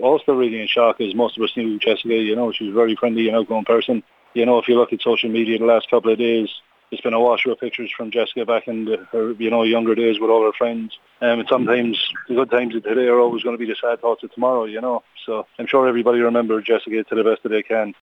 also really in shock as most of us knew Jessica, you know, she was a very friendly and outgoing person. You know, if you look at social media the last couple of days, it's been a wash of pictures from Jessica back in the, her, you know, younger days with all her friends. Um, and sometimes the good times of today are always going to be the sad thoughts of tomorrow, you know. So I'm sure everybody remembers Jessica to the best that they can.